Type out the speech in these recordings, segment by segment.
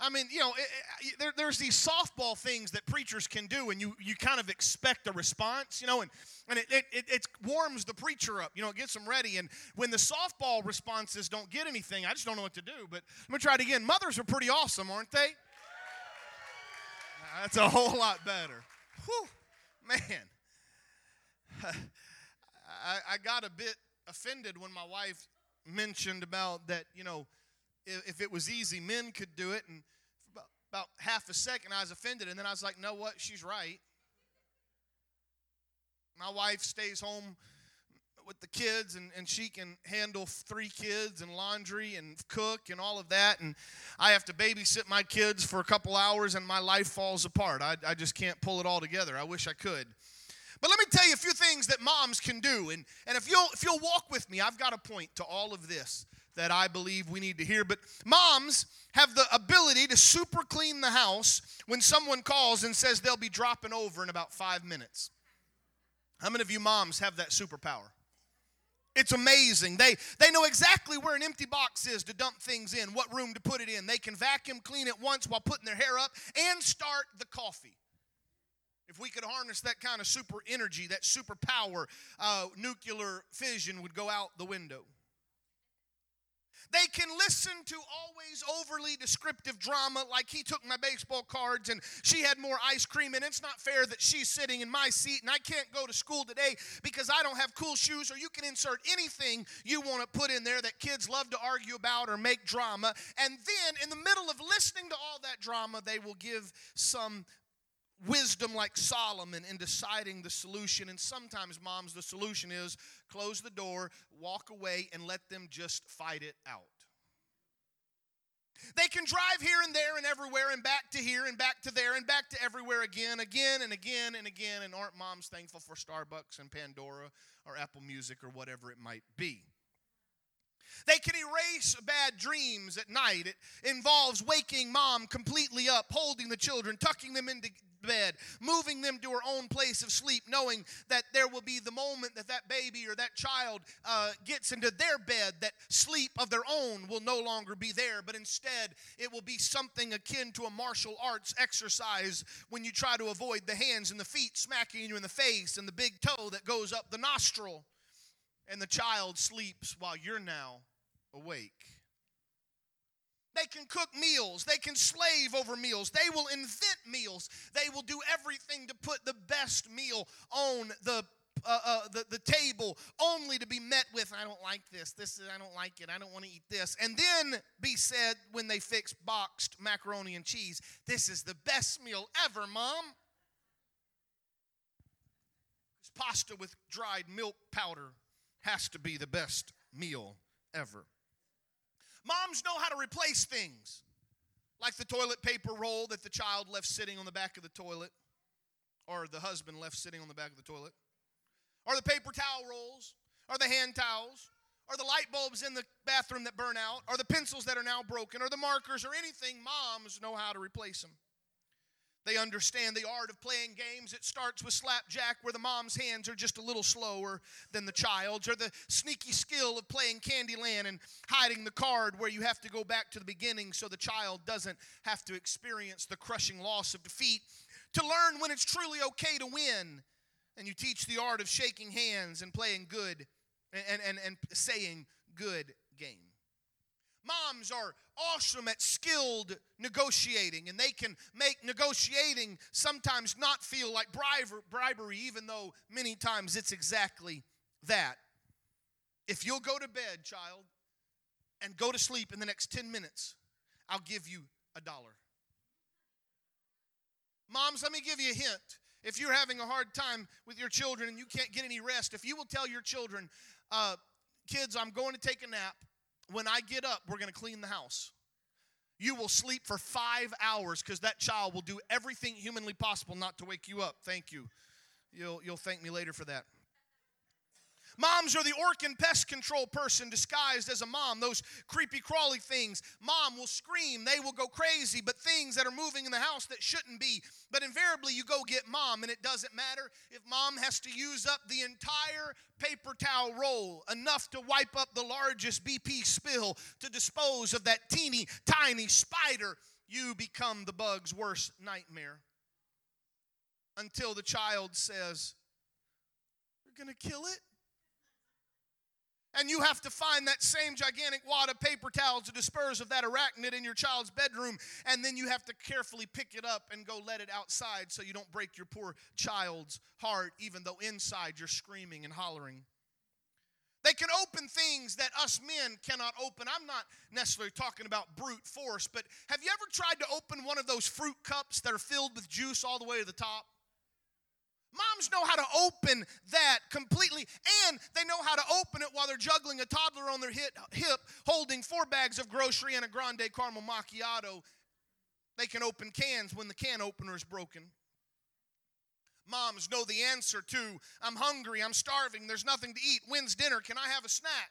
I mean, you know, it, it, there, there's these softball things that preachers can do, and you, you kind of expect a response, you know, and, and it, it, it warms the preacher up, you know, it gets them ready. And when the softball responses don't get anything, I just don't know what to do. But let me try it again. Mothers are pretty awesome, aren't they? That's a whole lot better. Whew, man. I, I got a bit offended when my wife mentioned about that, you know, if it was easy, men could do it. And about, about half a second, I was offended. And then I was like, no, what? She's right. My wife stays home with the kids and, and she can handle three kids and laundry and cook and all of that and i have to babysit my kids for a couple hours and my life falls apart i, I just can't pull it all together i wish i could but let me tell you a few things that moms can do and, and if you'll if you'll walk with me i've got a point to all of this that I believe we need to hear. But moms have the ability to super clean the house when someone calls and says they'll be dropping over in about five minutes. How many of you moms have that superpower? It's amazing. They, they know exactly where an empty box is to dump things in, what room to put it in. They can vacuum clean it once while putting their hair up and start the coffee. If we could harness that kind of super energy, that super power, uh, nuclear fission would go out the window. They can listen to always overly descriptive drama, like he took my baseball cards and she had more ice cream, and it's not fair that she's sitting in my seat and I can't go to school today because I don't have cool shoes, or you can insert anything you want to put in there that kids love to argue about or make drama. And then, in the middle of listening to all that drama, they will give some wisdom like Solomon in deciding the solution. And sometimes, moms, the solution is close the door, walk away, and let them just fight it out. They can drive here and there and everywhere and back to here and back to there and back to everywhere again, again and again and again. And aren't moms thankful for Starbucks and Pandora or Apple Music or whatever it might be? They can erase bad dreams at night. It involves waking mom completely up, holding the children, tucking them into bed, moving them to her own place of sleep, knowing that there will be the moment that that baby or that child uh, gets into their bed, that sleep of their own will no longer be there, but instead it will be something akin to a martial arts exercise when you try to avoid the hands and the feet smacking you in the face and the big toe that goes up the nostril. And the child sleeps while you're now awake. They can cook meals. They can slave over meals. They will invent meals. They will do everything to put the best meal on the uh, uh, the, the table only to be met with, I don't like this, this is, I don't like it, I don't want to eat this. And then be said when they fix boxed macaroni and cheese, this is the best meal ever, mom. Pasta with dried milk powder has to be the best meal ever. Moms know how to replace things, like the toilet paper roll that the child left sitting on the back of the toilet, or the husband left sitting on the back of the toilet, or the paper towel rolls, or the hand towels, or the light bulbs in the bathroom that burn out, or the pencils that are now broken, or the markers, or anything. Moms know how to replace them. They understand the art of playing games. It starts with slapjack, where the mom's hands are just a little slower than the child's, or the sneaky skill of playing Candyland and hiding the card, where you have to go back to the beginning so the child doesn't have to experience the crushing loss of defeat. To learn when it's truly okay to win. And you teach the art of shaking hands and playing good and, and, and saying good game. Moms are awesome at skilled negotiating, and they can make negotiating sometimes not feel like bribery, even though many times it's exactly that. If you'll go to bed, child, and go to sleep in the next 10 minutes, I'll give you a dollar. Moms, let me give you a hint. If you're having a hard time with your children and you can't get any rest, if you will tell your children, uh, kids, I'm going to take a nap, when I get up, we're going to clean the house. You will sleep for five hours because that child will do everything humanly possible not to wake you up. Thank you. You'll, you'll thank me later for that. Moms are the Orkin pest control person disguised as a mom. Those creepy crawly things. Mom will scream, they will go crazy, but things that are moving in the house that shouldn't be. But invariably, you go get mom, and it doesn't matter if mom has to use up the entire paper towel roll, enough to wipe up the largest BP spill to dispose of that teeny tiny spider. You become the bug's worst nightmare until the child says, You're going to kill it? And you have to find that same gigantic wad of paper towels to disperse of that arachnid in your child's bedroom. And then you have to carefully pick it up and go let it outside so you don't break your poor child's heart, even though inside you're screaming and hollering. They can open things that us men cannot open. I'm not necessarily talking about brute force, but have you ever tried to open one of those fruit cups that are filled with juice all the way to the top? Moms know how to open that completely, and they know how to open it while they're juggling a toddler on their hip, holding four bags of grocery and a grande caramel macchiato. They can open cans when the can opener is broken. Moms know the answer to I'm hungry, I'm starving, there's nothing to eat. When's dinner? Can I have a snack?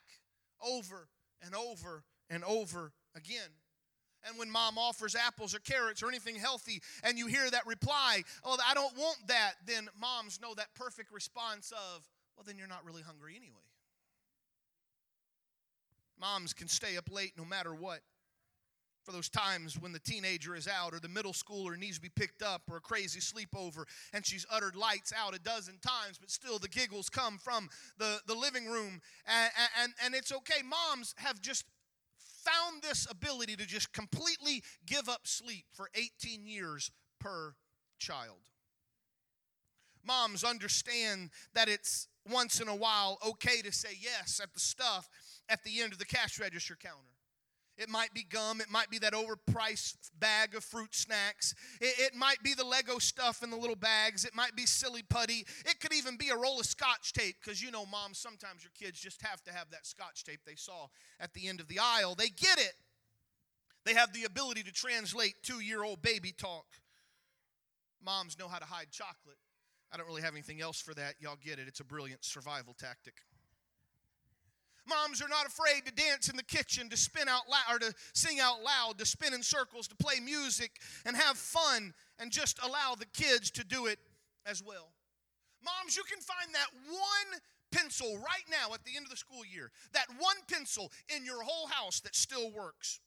Over and over and over again. And when mom offers apples or carrots or anything healthy, and you hear that reply, Oh, I don't want that, then moms know that perfect response of, Well, then you're not really hungry anyway. Moms can stay up late no matter what. For those times when the teenager is out, or the middle schooler needs to be picked up, or a crazy sleepover, and she's uttered lights out a dozen times, but still the giggles come from the, the living room. And, and, and it's okay. Moms have just found this ability to just completely give up sleep for 18 years per child. Moms understand that it's once in a while okay to say yes at the stuff at the end of the cash register counter. It might be gum. It might be that overpriced bag of fruit snacks. It, it, might be the Lego stuff in the little bags. It might be silly putty. It could even be a roll of scotch tape because you know, mom, sometimes your kids just have to have that scotch tape they saw at the end of the aisle. They get it. They have the ability to translate two year old baby talk. Moms know how to hide chocolate. I don't really have anything else for that. Y'all get it. It's a brilliant survival tactic. Moms are not afraid to dance in the kitchen, to spin out loud, or to sing out loud, to spin in circles, to play music and have fun and just allow the kids to do it as well. Moms, you can find that one pencil right now at the end of the school year, that one pencil in your whole house that still works.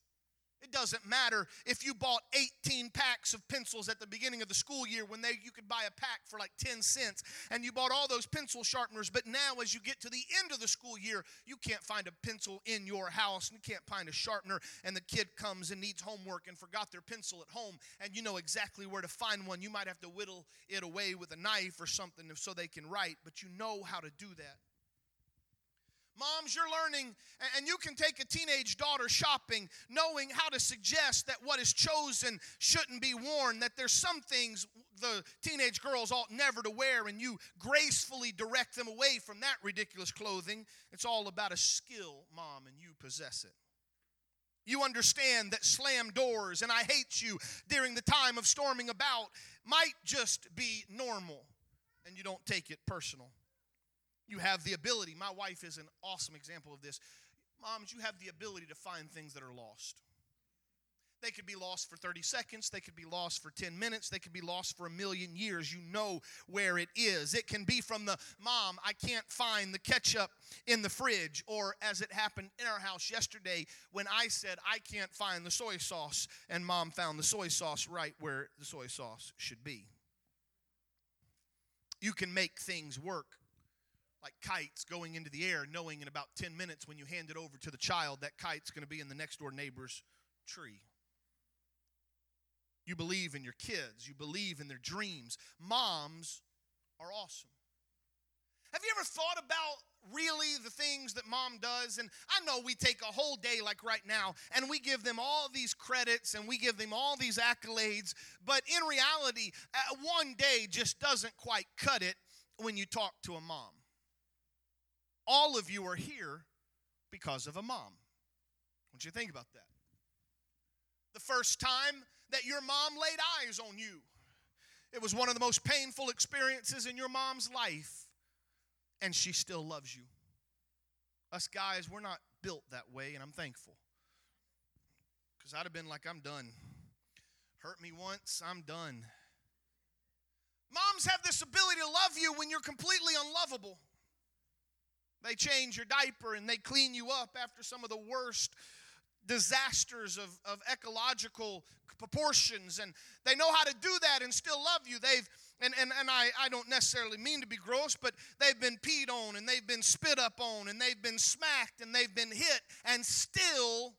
It doesn't matter if you bought 18 packs of pencils at the beginning of the school year when they, you could buy a pack for like 10 cents and you bought all those pencil sharpeners, but now as you get to the end of the school year, you can't find a pencil in your house and you can't find a sharpener and the kid comes and needs homework and forgot their pencil at home and you know exactly where to find one. You might have to whittle it away with a knife or something so they can write, but you know how to do that. Moms, you're learning, and you can take a teenage daughter shopping knowing how to suggest that what is chosen shouldn't be worn, that there's some things the teenage girls ought never to wear, and you gracefully direct them away from that ridiculous clothing. It's all about a skill, Mom, and you possess it. You understand that slam doors and I hate you during the time of storming about might just be normal, and you don't take it personal. You have the ability. My wife is an awesome example of this. Moms, you have the ability to find things that are lost. They could be lost for 30 seconds. They could be lost for 10 minutes. They could be lost for a million years. You know where it is. It can be from the mom, I can't find the ketchup in the fridge. Or as it happened in our house yesterday when I said, I can't find the soy sauce, and mom found the soy sauce right where the soy sauce should be. You can make things work like kites going into the air, knowing in about 10 minutes when you hand it over to the child, that kite's going to be in the next door neighbor's tree. You believe in your kids, you believe in their dreams. Moms are awesome. Have you ever thought about really the things that mom does? And I know we take a whole day like right now and we give them all these credits and we give them all these accolades, but in reality, uh, one day just doesn't quite cut it when you talk to a mom all of you are here because of a mom. I want you think about that. The first time that your mom laid eyes on you, it was one of the most painful experiences in your mom's life, and she still loves you. Us guys, we're not built that way, and I'm thankful. Because I'd have been like, I'm done. Hurt me once, I'm done. Moms have this ability to love you when you're completely unlovable. They change your diaper and they clean you up after some of the worst disasters of, of ecological proportions and they know how to do that and still love you they've and, and, and I, I don't necessarily mean to be gross but they've been peed on and they've been spit up on and they've been smacked and they've been hit and still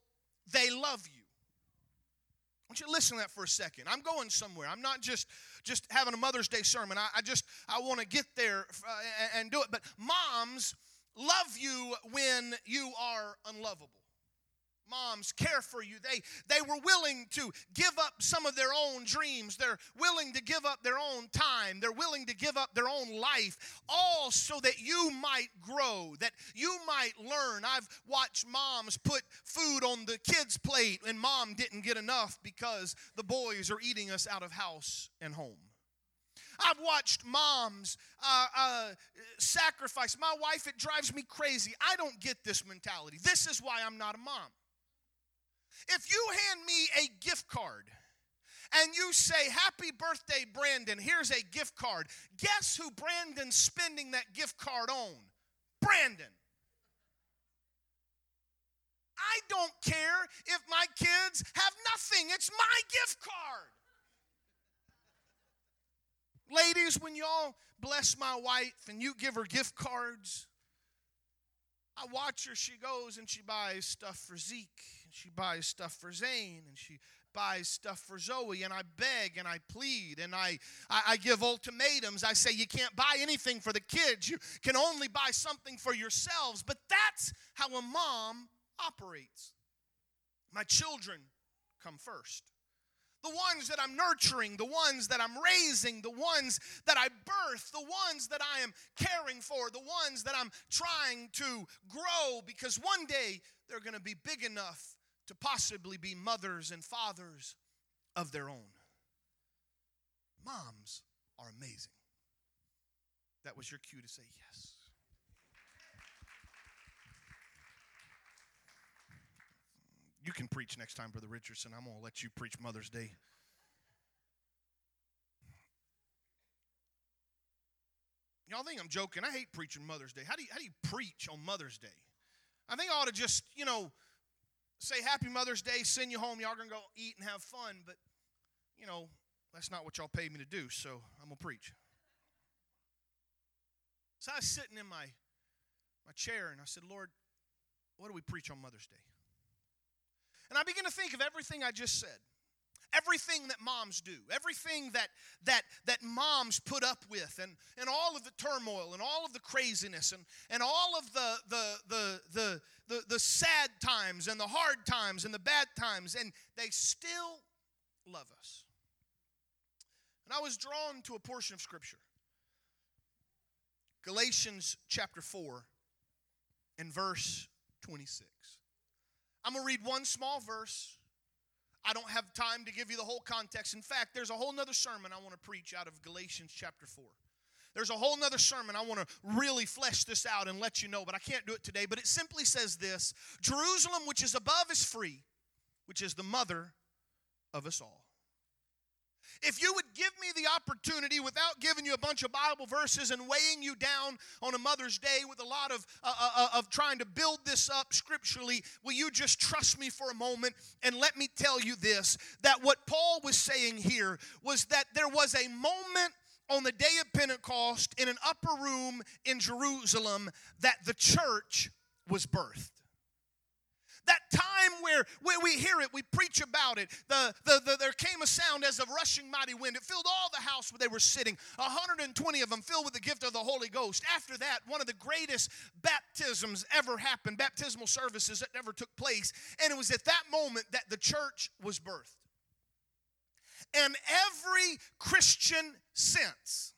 they love you I want you to listen to that for a second. I'm going somewhere. I'm not just just having a Mother's Day sermon. I, I just I want to get there uh, and, and do it. But moms love you when you are unlovable moms care for you. They, they were willing to give up some of their own dreams. They're willing to give up their own time. They're willing to give up their own life, all so that you might grow, that you might learn. I've watched moms put food on the kids' plate, and mom didn't get enough because the boys are eating us out of house and home. I've watched moms uh, uh, sacrifice. My wife, it drives me crazy. I don't get this mentality. This is why I'm not a mom. If you hand me a gift card and you say, Happy birthday, Brandon, here's a gift card, guess who Brandon's spending that gift card on? Brandon. I don't care if my kids have nothing, it's my gift card. Ladies, when y'all bless my wife and you give her gift cards, I watch her, she goes and she buys stuff for Zeke and she buys stuff for Zane and she buys stuff for Zoe and I beg and I plead and I, I, I, give ultimatums. I say, You can't buy anything for the kids, you can only buy something for yourselves. But that's how a mom operates. My children come first. The ones that I'm nurturing, the ones that I'm raising, the ones that I birth, the ones that I am caring for, the ones that I'm trying to grow because one day they're going to be big enough to possibly be mothers and fathers of their own. Moms are amazing. That was your cue to say yes. You can preach next time, Brother Richardson. I'm going to let you preach Mother's Day. Y'all think I'm joking? I hate preaching Mother's Day. How do you, how do you preach on Mother's Day? I think I ought to just, you know, say Happy Mother's Day, send you home, y'all gonna go eat and have fun, but you know, that's not what y'all paid me to do, so I'm gonna preach. So I was sitting in my my chair and I said, Lord, what do we preach on Mother's Day? And I begin to think of everything I just said. Everything that moms do. Everything that that that moms put up with and and all of the turmoil and all of the craziness and and all of the the the the the, the sad times and the hard times and the bad times. And they still love us. And i was drawn to a portion of scripture. Galatians chapter 4 and verse 26 i'm going to read one small verse I don't have time to give you the whole context. In fact, there's a whole nother sermon I want to preach out of Galatians chapter 4. There's a whole nother sermon I want to really flesh this out and let you know, but I can't do it today. But it simply says this Jerusalem, which is above, is free, which is the mother of us all. If you would give me the opportunity without giving you a bunch of Bible verses and weighing you down on a Mother's Day with a lot of, uh, uh, uh, of trying to build this up scripturally, will you just trust me for a moment and let me tell you this that what Paul was saying here was that there was a moment on the day of Pentecost in an upper room in Jerusalem that the church was birthed. That time where, where we hear it, we preach about it. The, the, the, there came a sound as of rushing mighty wind. It filled all the house where they were sitting. 120 of them filled with the gift of the Holy Ghost. After that, one of the greatest baptisms ever happened, baptismal services that never took place. And it was at that moment that the church was birthed. And every Christian since,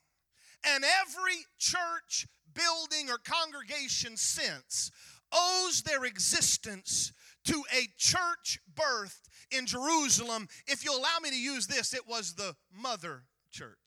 and every church, building, or congregation since owes their existence to a church birthed in Jerusalem. If you'll allow me to use this, it was the mother church.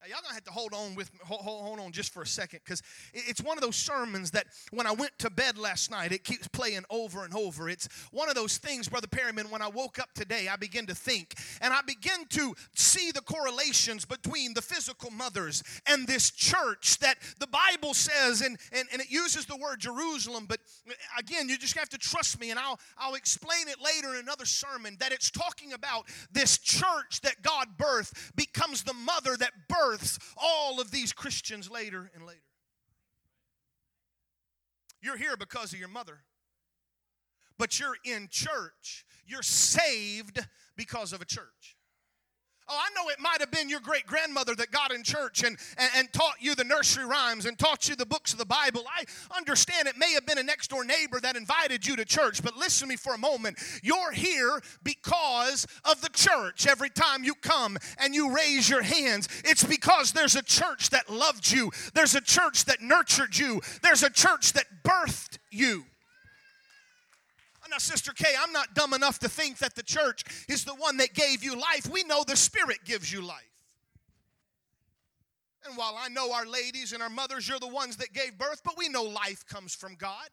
Now, y'all gonna have to hold on with hold, hold on just for a second, because it's one of those sermons that when I went to bed last night, it keeps playing over and over. It's one of those things, Brother Perryman, when I woke up today, I begin to think and I begin to see the correlations between the physical mothers and this church that the Bible says, and, and, and it uses the word Jerusalem, but again, you just have to trust me, and I'll, I'll explain it later in another sermon, that it's talking about this church that God birthed becomes the mother that birthed all of these Christians later and later. You're here because of your mother, but you're in church. You're saved because of a church. Oh, I know it might have been your great grandmother that got in church and, and, and, taught you the nursery rhymes and taught you the books of the Bible. I understand it may have been a next door neighbor that invited you to church, but listen to me for a moment. You're here because of the church. Every time you come and you raise your hands, it's because there's a church that loved you, there's a church that nurtured you, there's a church that birthed you. Now, Sister Kay, I'm not dumb enough to think that the church is the one that gave you life. We know the Spirit gives you life. And while I know our ladies and our mothers, you're the ones that gave birth, but we know life comes from God.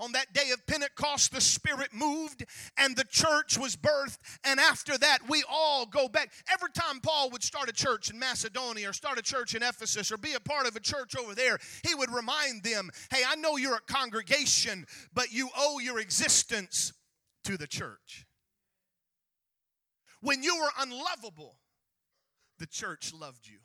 On that day of Pentecost, the Spirit moved and the church was birthed. And after that, we all go back. Every time Paul would start a church in Macedonia or start a church in Ephesus or be a part of a church over there, he would remind them hey, I know you're a congregation, but you owe your existence to the church. When you were unlovable, the church loved you.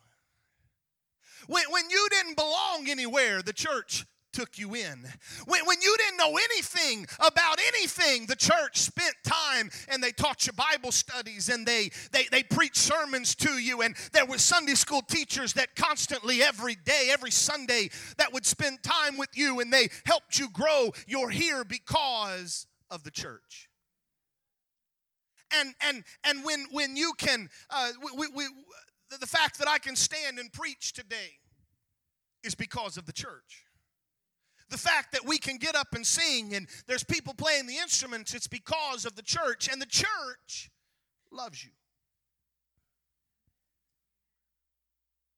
When, when you didn't belong anywhere, the church took you in. When, when you didn't know anything about anything, the church spent time and they taught you Bible studies and they, they, they preached sermons to you. And there were Sunday school teachers that constantly, every day, every Sunday, that would spend time with you and they helped you grow. You're here because of the church. And, and, and when, when you can, uh, we, we, the fact that I can stand and preach today is because of the church the fact that we can get up and sing and there's people playing the instruments, it's because of the church, and the church loves you.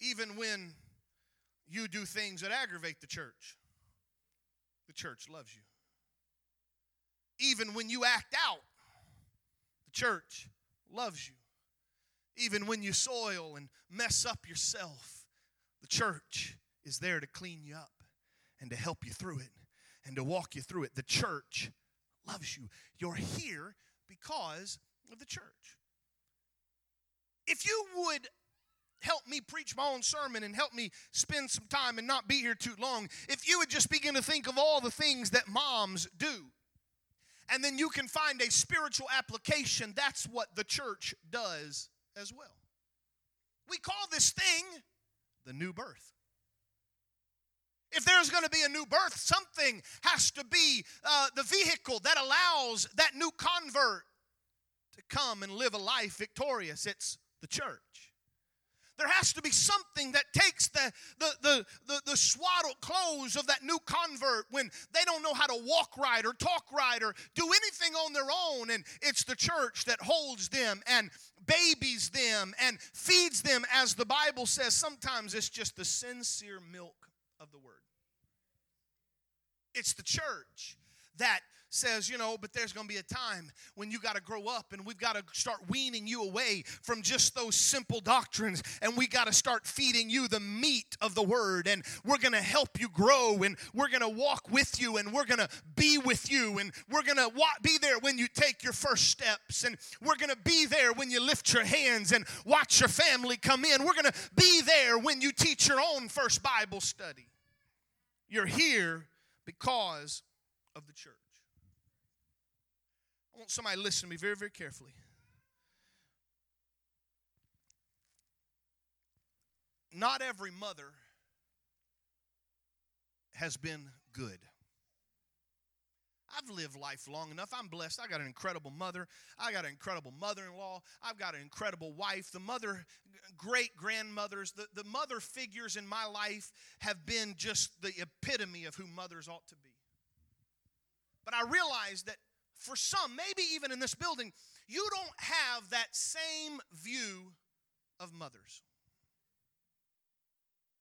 Even when you do things that aggravate the church, the church loves you. Even when you act out, the church loves you. Even when you soil and mess up yourself, the church is there to clean you up and to help you through it and to walk you through it. The church loves you. You're here because of the church. If you would help me preach my own sermon and help me spend some time and not be here too long, if you would just begin to think of all the things that moms do, and then you can find a spiritual application, that's what the church does as well. We call this thing the new birth. If there's going to be a new birth, something has to be uh, the vehicle that allows that new convert to come and live a life victorious. It's the church. There has to be something that takes the, the, the, the, the swaddled clothes of that new convert when they don't know how to walk right or talk right or do anything on their own. And it's the church that holds them and babies them and feeds them, as the Bible says. Sometimes it's just the sincere milk of the word. It's the church that says, you know, but there's going to be a time when you got to grow up and we've got to start weaning you away from just those simple doctrines and we got to start feeding you the meat of the word and we're going to help you grow and we're going to walk with you and we're going to be with you and we're going to be there when you take your first steps and we're going to be there when you lift your hands and watch your family come in. We're going to be there when you teach your own first Bible study. You're here because of the church. I want somebody to listen to me very, very carefully. Not every mother has been good. I've lived life long enough. I'm blessed. I got an incredible mother. I got an incredible mother in law. I've got an incredible wife. The mother, great grandmothers, the, the mother figures in my life have been just the epitome of who mothers ought to be. But I realize that for some, maybe even in this building, you don't have that same view of mothers.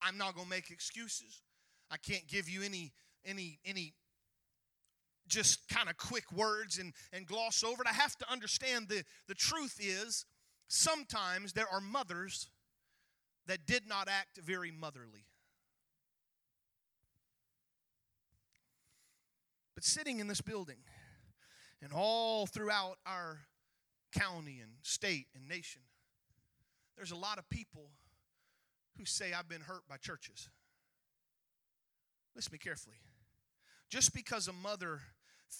I'm not going to make excuses. I can't give you any any any just kind of quick words and, and gloss over it. I have to understand the, the truth is sometimes there are mothers that did not act very motherly. But sitting in this building and all throughout our county and state and nation, there's a lot of people who say, I've been hurt by churches. Listen to me carefully. Just because a mother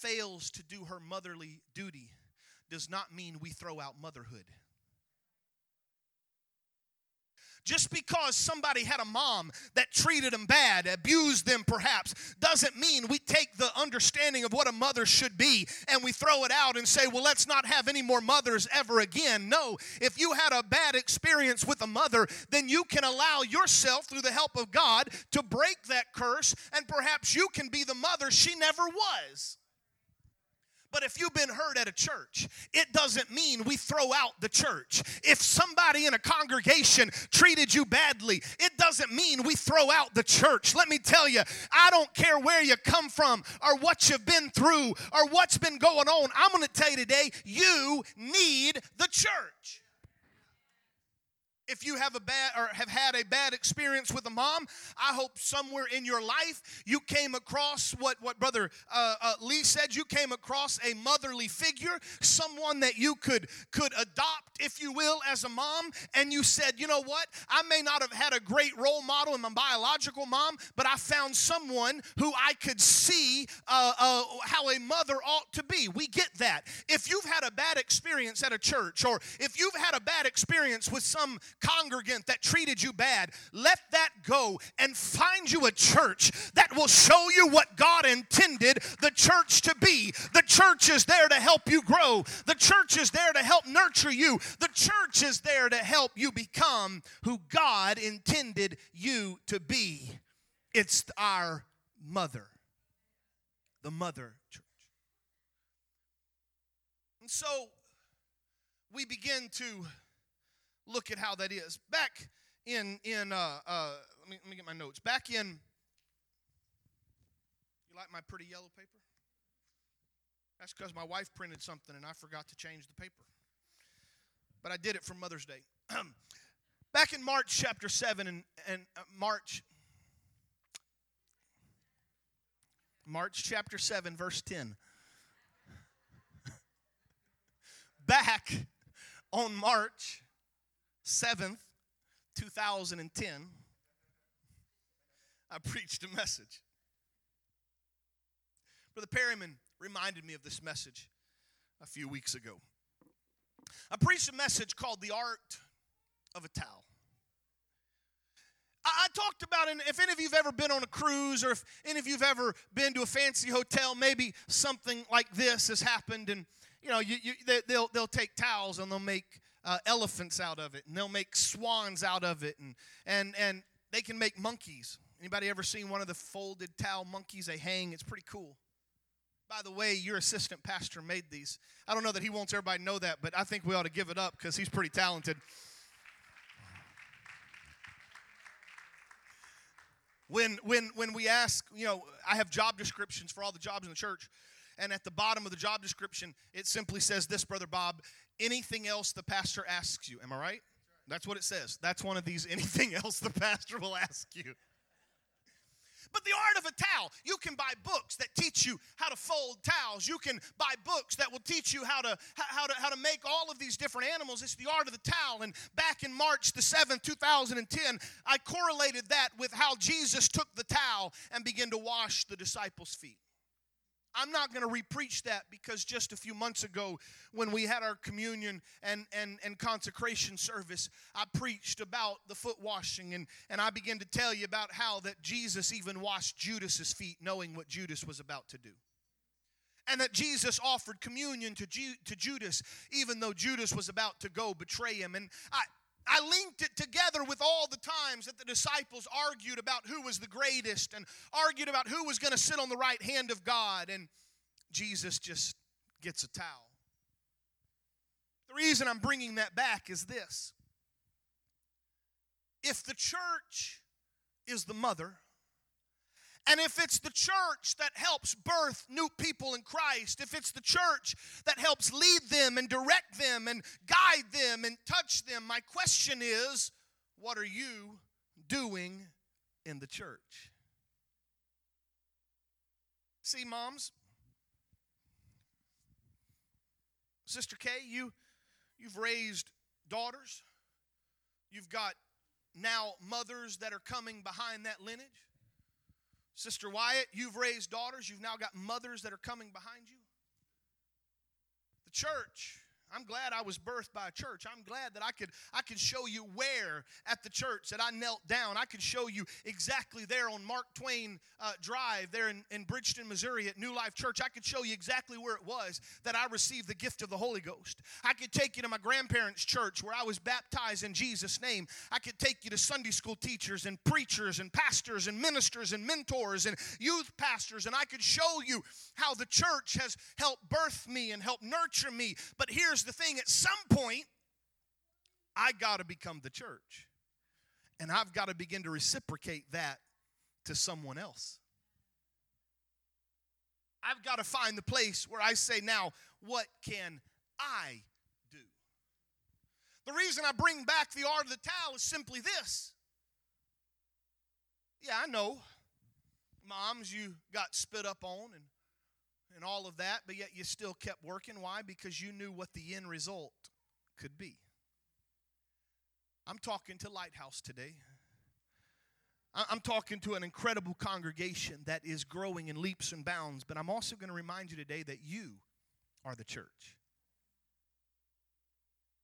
fails to do her motherly duty does not mean we throw out motherhood. Just because somebody had a mom that treated them bad, abused them perhaps, doesn't mean we take the understanding of what a mother should be and we throw it out and say, well, let's not have any more mothers ever again. No, if you had a bad experience with a mother, then you can allow yourself, through the help of God, to break that curse and perhaps you can be the mother she never was. But if you've been hurt at a church, it doesn't mean we throw out the church. If somebody in a congregation treated you badly, it doesn't mean we throw out the church. Let me tell you, I don't care where you come from or what you've been through or what's been going on. I'm going to tell you today, you need the church if you have a bad or have had a bad experience with a mom i hope somewhere in your life you came across what what brother uh, uh, lee said. You came across a motherly figure someone that you could could adopt if you will as a mom and you said you know what? I may not have had a great role model in my biological mom but i found someone who i could see uh, uh how a mother ought to be. We get that. If you've had a bad experience at a church or if you've had a bad experience with some congregant that treated you bad, let that go and find you a church that will show you what God intended the church to be. The church is there to help you grow, the church is there to help nurture you, the church is there to help you become who God intended you to be. It's our mother, the mother church. And so we begin to look at how that is. Back in in uh, uh, let me let me get my notes. Back in you like my pretty yellow paper? That's because my wife printed something and I forgot to change the paper. But I did it for Mother's Day. Back in March chapter 7 and, and uh, March March chapter 7 verse 10. Back on March 7th, 2010, I preached a message. Brother Perryman reminded me of this message a few weeks ago. I preached a message called The Art of a Towel. I talked about, and if any of you've ever been on a cruise or if any of you've ever been to a fancy hotel, maybe something like this has happened, and you know, you, you, they, will they'll take towels and they'll make uh, elephants out of it, and they'll make swans out of it, and and and they can make monkeys. Anybody ever seen one of the folded towel monkeys they hang? It's pretty cool. By the way, your assistant pastor made these. I don't know that he wants everybody to know that, but I think we ought to give it up because he's pretty talented. When, when, when we ask, you know, I have job descriptions for all the jobs in the church, and at the bottom of the job description, it simply says this, Brother Bob, anything else the pastor asks you. Am I right? That's what it says. That's one of these anything else the pastor will ask you. But the art of a towel, you can buy books that teach you how to fold towels. You can buy books that will teach you how to how to how to make all of these different animals. It's the art of the towel. And back in March the 7th, 2010, I correlated that with how Jesus took the towel and began to wash the disciples' feet. I'm not going to repreach that because just a few months ago, when we had our communion and, and, and consecration service, I preached about the foot washing and, and I began to tell you about how that Jesus even washed Judas's feet, knowing what Judas was about to do. And that Jesus offered communion to, Ju- to Judas, even though Judas was about to go betray him. And I, I linked it together with all the times that the disciples argued about who was the greatest and argued about who was going to sit on the right hand of God, and Jesus just gets a towel. The reason I'm bringing that back is this if the church is the mother. And if it's the church that helps birth new people in Christ, if it's the church that helps lead them and direct them and guide them and touch them, my question is what are you doing in the church? See, moms, Sister Kay, you, you've raised daughters. You've got now mothers that are coming behind that lineage. Sister Wyatt, you've raised daughters. You've now got mothers that are coming behind you. The church I'm glad I was birthed by a church. I'm glad that I could I could show you where at the church that I knelt down. I could show you exactly there on Mark Twain uh, Drive there in, in Bridgeton, Missouri at New Life Church. I could show you exactly where it was that I received the gift of the Holy Ghost. I could take you to my grandparents' church where I was baptized in Jesus' name. I could take you to Sunday school teachers and preachers and pastors and ministers and mentors and youth pastors, and I could show you how the church has helped birth me and help nurture me. But here's the thing at some point, I got to become the church. And I've got to begin to reciprocate that to someone else. I've got to find the place where I say, now, what can I do? The reason I bring back the art of the towel is simply this. Yeah, I know. Moms, you got spit up on and and all of that, but yet you still kept working. Why? Because you knew what the end result could be. I'm talking to Lighthouse today. I'm talking to an incredible congregation that is growing in leaps and bounds, but I'm also going to remind you today that you are the church.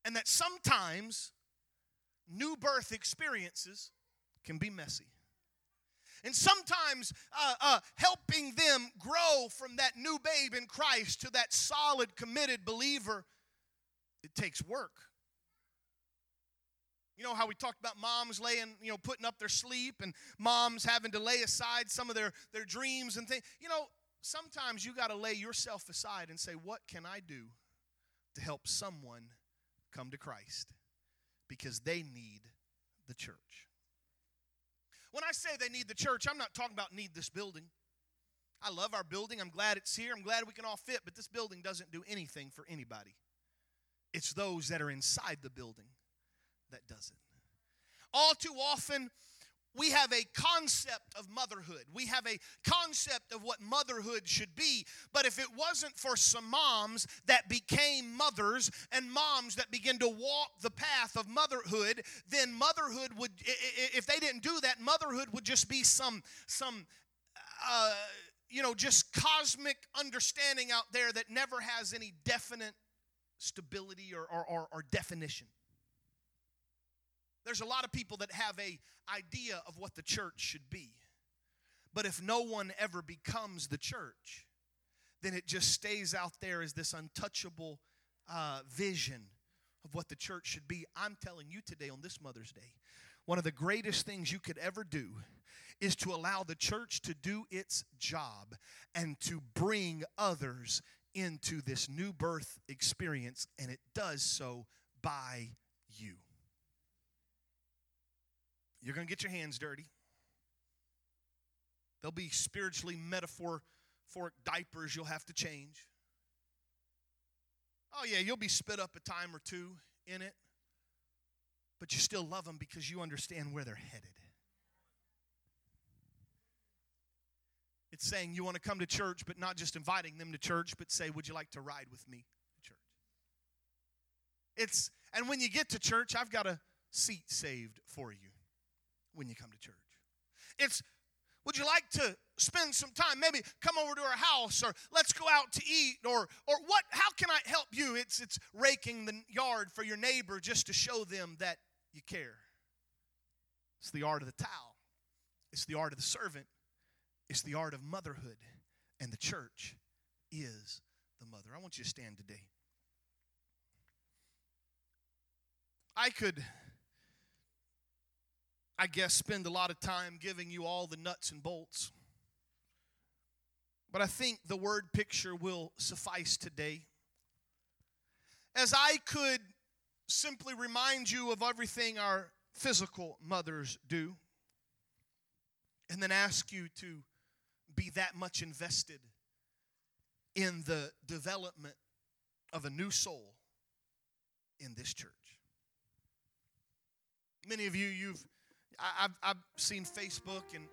And that sometimes new birth experiences can be messy. And sometimes uh, uh, helping them grow from that new babe in Christ to that solid, committed believer, it takes work. You know how we talked about moms laying, you know, putting up their sleep and moms having to lay aside some of their, their dreams and things. You know, sometimes you got to lay yourself aside and say, what can I do to help someone come to Christ? Because they need the church. When I say they need the church, I'm not talking about need this building. I love our building. I'm glad it's here. I'm glad we can all fit, but this building doesn't do anything for anybody. It's those that are inside the building that does it. All too often, we have a concept of motherhood. We have a concept of what motherhood should be. But if it wasn't for some moms that became mothers and moms that begin to walk the path of motherhood, then motherhood would, if they didn't do that, motherhood would just be some, some, uh, you know, just cosmic understanding out there that never has any definite stability or, or, or, or definition. There's a lot of people that have a idea of what the church should be. But if no one ever becomes the church, then it just stays out there as this untouchable uh, vision of what the church should be. I'm telling you today on this Mother's Day, one of the greatest things you could ever do is to allow the church to do its job and to bring others into this new birth experience, and it does so by you. You're going to get your hands dirty. There'll be spiritually metaphoric diapers you'll have to change. Oh, yeah, you'll be spit up a time or two in it, but you still love them because you understand where they're headed. It's saying you want to come to church, but not just inviting them to church, but say, Would you like to ride with me to church? It's, and when you get to church, I've got a seat saved for you when you come to church. It's would you like to spend some time maybe come over to our house or let's go out to eat or or what how can I help you? It's it's raking the yard for your neighbor just to show them that you care. It's the art of the towel. It's the art of the servant. It's the art of motherhood and the church is the mother. I want you to stand today. I could I guess, spend a lot of time giving you all the nuts and bolts. But I think the word picture will suffice today. As I could simply remind you of everything our physical mothers do, and then ask you to be that much invested in the development of a new soul in this church. Many of you, you've, I, have I've seen Facebook, and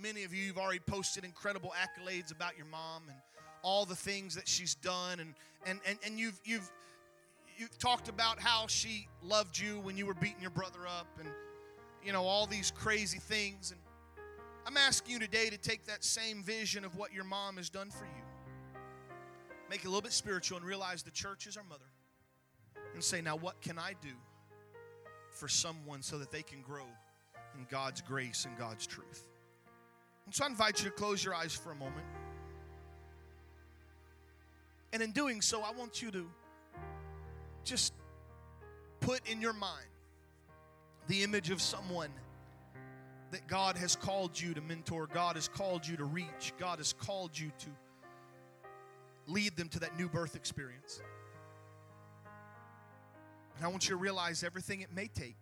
many of you, you've already posted incredible accolades about your mom and all the things that she's done, and and and, and you've you've you've talked about how she loved you when you were beating your brother up, and you know all these crazy things. And I'm asking you today to take that same vision of what your mom has done for you, make it a little bit spiritual, and realize the church is our mother, and say, now what can I do for someone so that they can grow in God's grace and God's truth? And so I invite you to close your eyes for a moment. And in doing so, I want you to just put in your mind the image of someone that God has called you to mentor, God has called you to reach, God has called you to lead them to that new birth experience. And I want you to realize everything it may take,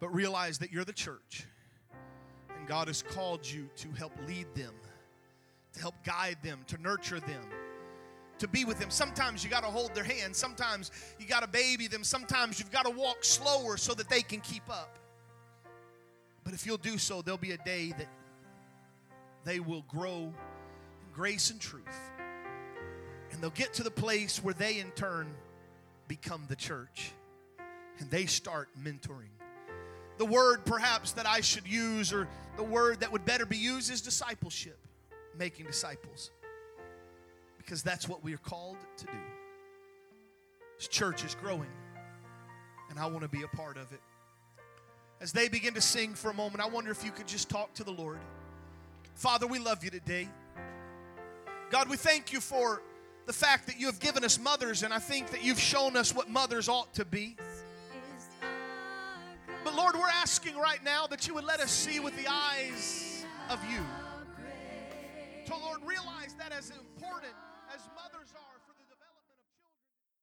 but realize that you're the church and God has called you to help lead them, to help guide them, to nurture them to be with them. Sometimes you got to hold their hand. Sometimes you got to baby them. Sometimes you've got to walk slower so that they can keep up. But if you'll do so, there'll be a day that they will grow in grace and truth. And they'll get to the place where they, in turn, become the church and they start mentoring. The word perhaps that I should use, or the word that would better be used, is discipleship, making disciples because that's what we are called to do. This church is growing, and I want to be a part of it. As they begin to sing for a moment, I wonder if you could just talk to the Lord. Father, we love you today. God, we thank you for the fact that you have given us mothers, and I think that you've shown us what mothers ought to be. But Lord, we're asking right now that you would let us see with the eyes of you. So, Lord, realize that as important